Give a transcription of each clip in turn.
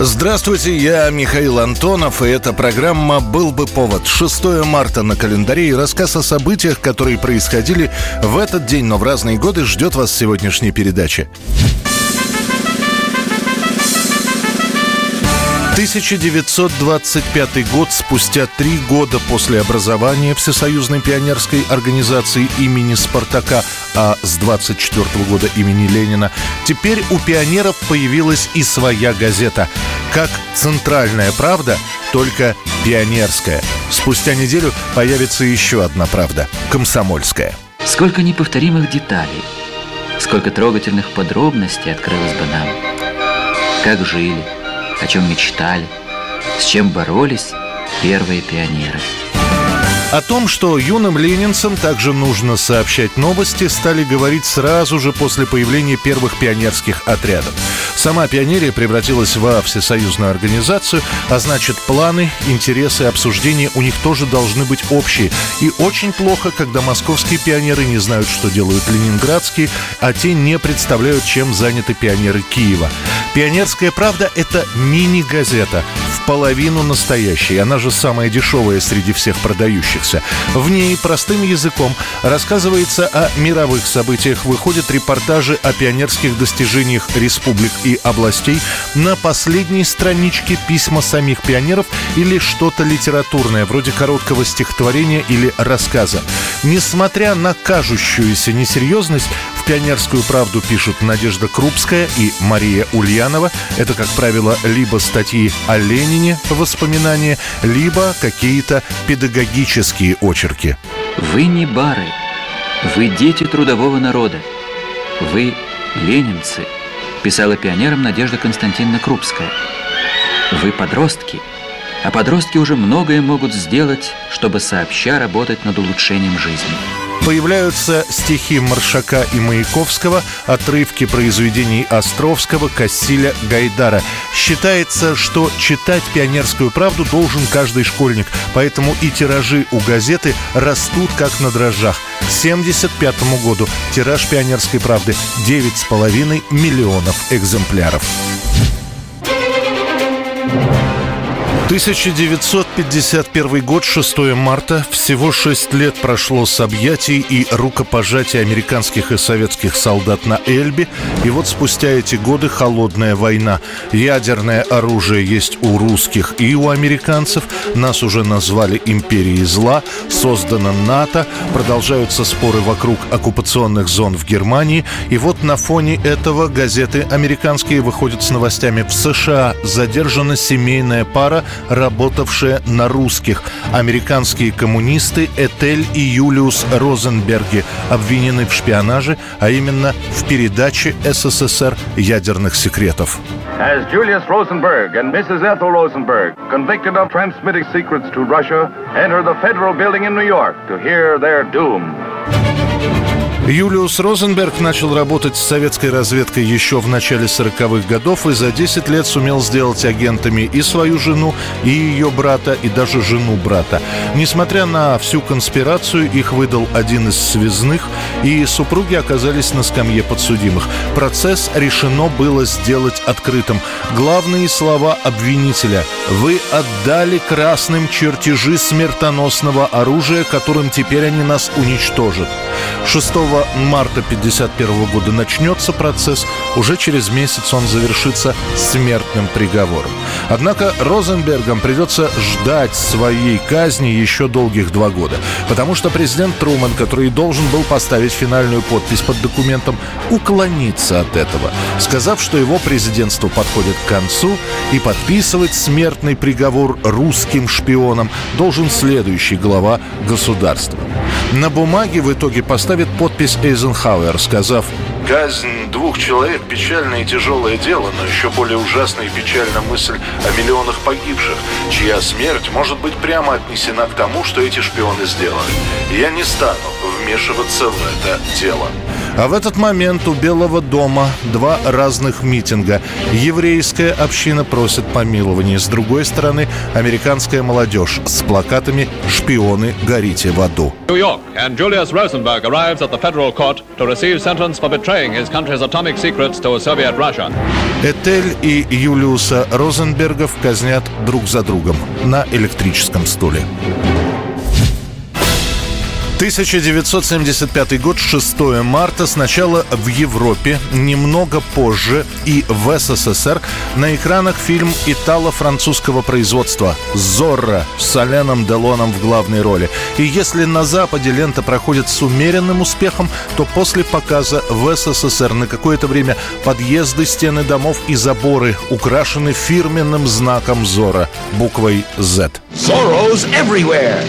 Здравствуйте, я Михаил Антонов, и эта программа «Был бы повод». 6 марта на календаре и рассказ о событиях, которые происходили в этот день, но в разные годы, ждет вас сегодняшней передачи. 1925 год, спустя три года после образования Всесоюзной пионерской организации имени Спартака, а с 24 года имени Ленина, теперь у пионеров появилась и своя газета. Как «Центральная правда», только пионерская. Спустя неделю появится еще одна правда – комсомольская. Сколько неповторимых деталей, сколько трогательных подробностей открылось бы нам. Как жили, о чем мечтали, с чем боролись первые пионеры – о том, что юным ленинцам также нужно сообщать новости, стали говорить сразу же после появления первых пионерских отрядов. Сама пионерия превратилась во всесоюзную организацию, а значит планы, интересы, обсуждения у них тоже должны быть общие. И очень плохо, когда московские пионеры не знают, что делают ленинградские, а те не представляют, чем заняты пионеры Киева. «Пионерская правда» — это мини-газета, в половину настоящая, она же самая дешевая среди всех продающих оставшихся. В ней простым языком рассказывается о мировых событиях, выходят репортажи о пионерских достижениях республик и областей, на последней страничке письма самих пионеров или что-то литературное, вроде короткого стихотворения или рассказа. Несмотря на кажущуюся несерьезность, «Пионерскую правду» пишут Надежда Крупская и Мария Ульянова. Это, как правило, либо статьи о Ленине, воспоминания, либо какие-то педагогические очерки. Вы не бары, вы дети трудового народа. Вы ленинцы, писала пионерам Надежда Константиновна Крупская. Вы подростки, а подростки уже многое могут сделать, чтобы сообща работать над улучшением жизни. Появляются стихи Маршака и Маяковского, отрывки произведений Островского, Кассиля, Гайдара. Считается, что читать «Пионерскую правду» должен каждый школьник, поэтому и тиражи у газеты растут как на дрожжах. К 1975 году тираж «Пионерской правды» 9,5 миллионов экземпляров. 1951 год, 6 марта. Всего шесть лет прошло с объятий и рукопожатий американских и советских солдат на Эльбе. И вот спустя эти годы холодная война. Ядерное оружие есть у русских и у американцев. Нас уже назвали империей зла. Создана НАТО. Продолжаются споры вокруг оккупационных зон в Германии. И вот на фоне этого газеты американские выходят с новостями. В США задержана семейная пара – работавшие на русских. Американские коммунисты Этель и Юлиус Розенберги обвинены в шпионаже, а именно в передаче СССР ядерных секретов. As Julius Rosenberg and Mrs. Ethel Rosenberg, convicted of transmitting secrets to Russia, enter the federal building in New York to hear their doom. Юлиус Розенберг начал работать с советской разведкой еще в начале 40-х годов и за 10 лет сумел сделать агентами и свою жену, и ее брата, и даже жену брата. Несмотря на всю конспирацию, их выдал один из связных, и супруги оказались на скамье подсудимых. Процесс решено было сделать открытым. Главные слова обвинителя «Вы отдали красным чертежи смертоносного оружия, которым теперь они нас уничтожат». 6 марта 1951 года начнется процесс, уже через месяц он завершится смертным приговором. Однако Розенбергам придется ждать своей казни еще долгих два года, потому что президент Труман, который должен был поставить финальную подпись под документом, уклонится от этого, сказав, что его президентство подходит к концу и подписывать смертный приговор русским шпионам должен следующий глава государства. На бумаге в итоге поставит подпись Эйзенхауэр, сказав «Казнь двух человек – печальное и тяжелое дело, но еще более ужасная и печальна мысль о миллионах погибших, чья смерть может быть прямо отнесена к тому, что эти шпионы сделали. Я не стану вмешиваться в это дело». А в этот момент у Белого дома два разных митинга. Еврейская община просит помилования. С другой стороны, американская молодежь с плакатами «Шпионы, горите в аду». New-York, and Julius Rosenberg arrives at the federal court to receive sentence for betraying his country's atomic secrets to Soviet Russia. Этель и Юлиуса Розенбергов казнят друг за другом на электрическом стуле. 1975 год, 6 марта. Сначала в Европе, немного позже и в СССР на экранах фильм итало-французского производства «Зорро» с Оленом Делоном в главной роли. И если на Западе лента проходит с умеренным успехом, то после показа в СССР на какое-то время подъезды, стены домов и заборы украшены фирменным знаком «Зорро» буквой «Z». Zorro's everywhere.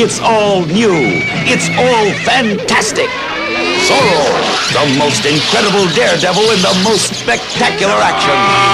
It's all new. It's all fantastic. Zorro, the most incredible daredevil in the most spectacular action.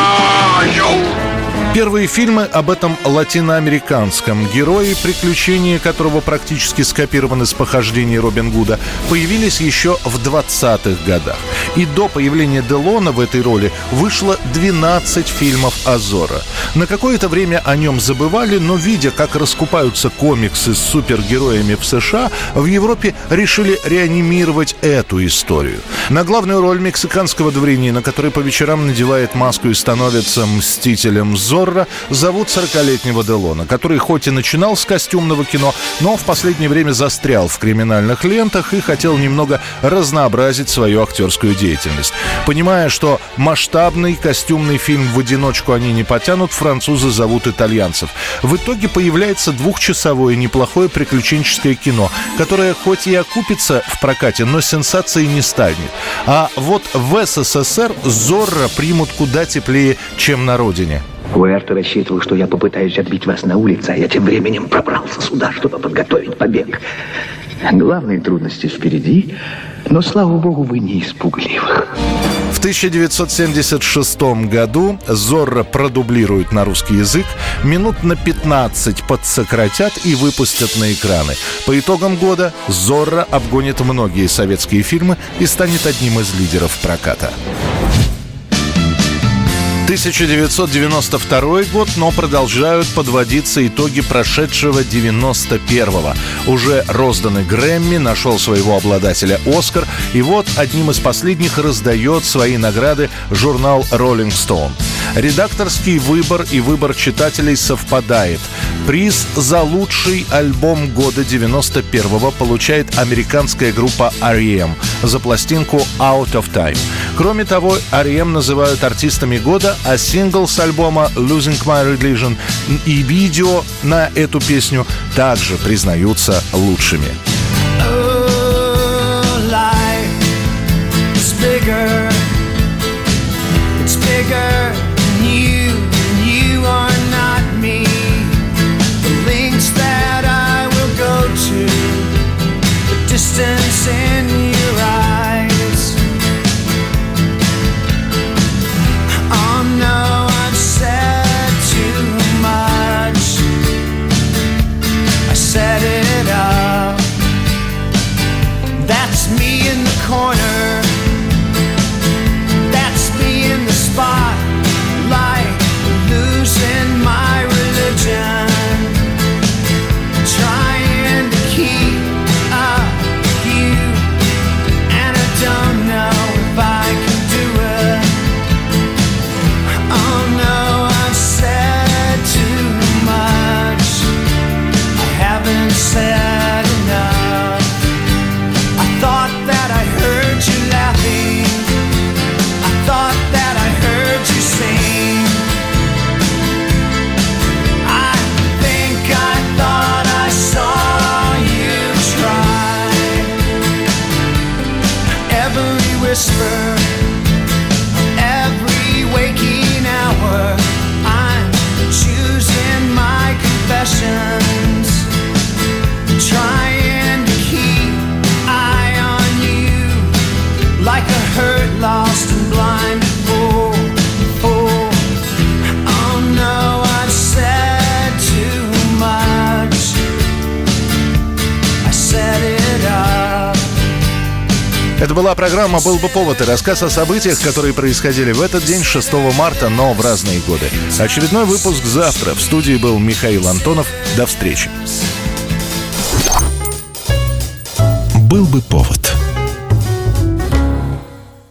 Первые фильмы об этом латиноамериканском герое, приключения которого практически скопированы с похождений Робин Гуда, появились еще в 20-х годах. И до появления Делона в этой роли вышло 12 фильмов Азора. На какое-то время о нем забывали, но видя, как раскупаются комиксы с супергероями в США, в Европе решили реанимировать эту историю. На главную роль мексиканского дворянина, который по вечерам надевает маску и становится мстителем Зора, Зорро зовут 40-летнего Делона, который хоть и начинал с костюмного кино, но в последнее время застрял в криминальных лентах и хотел немного разнообразить свою актерскую деятельность. Понимая, что масштабный костюмный фильм в одиночку они не потянут, французы зовут итальянцев. В итоге появляется двухчасовое неплохое приключенческое кино, которое хоть и окупится в прокате, но сенсацией не станет. А вот в СССР Зорро примут куда теплее, чем на родине. Уэрто рассчитывал, что я попытаюсь отбить вас на улице, а я тем временем пробрался сюда, чтобы подготовить побег. Главные трудности впереди, но, слава богу, вы не испугливых. В 1976 году Зорро продублируют на русский язык, минут на 15 подсократят и выпустят на экраны. По итогам года Зорро обгонит многие советские фильмы и станет одним из лидеров проката. 1992 год, но продолжают подводиться итоги прошедшего 91-го. Уже розданы Грэмми, нашел своего обладателя Оскар, и вот одним из последних раздает свои награды журнал Rolling Stone. Редакторский выбор и выбор читателей совпадает. Приз за лучший альбом года 91-го получает американская группа R.E.M. за пластинку Out of Time. Кроме того, R.E.M. называют артистами года, а сингл с альбома Losing My Religion и видео на эту песню также признаются лучшими. Oh. It's bigger. Это была программа «Был бы повод» и рассказ о событиях, которые происходили в этот день, 6 марта, но в разные годы. Очередной выпуск завтра. В студии был Михаил Антонов. До встречи. «Был бы повод»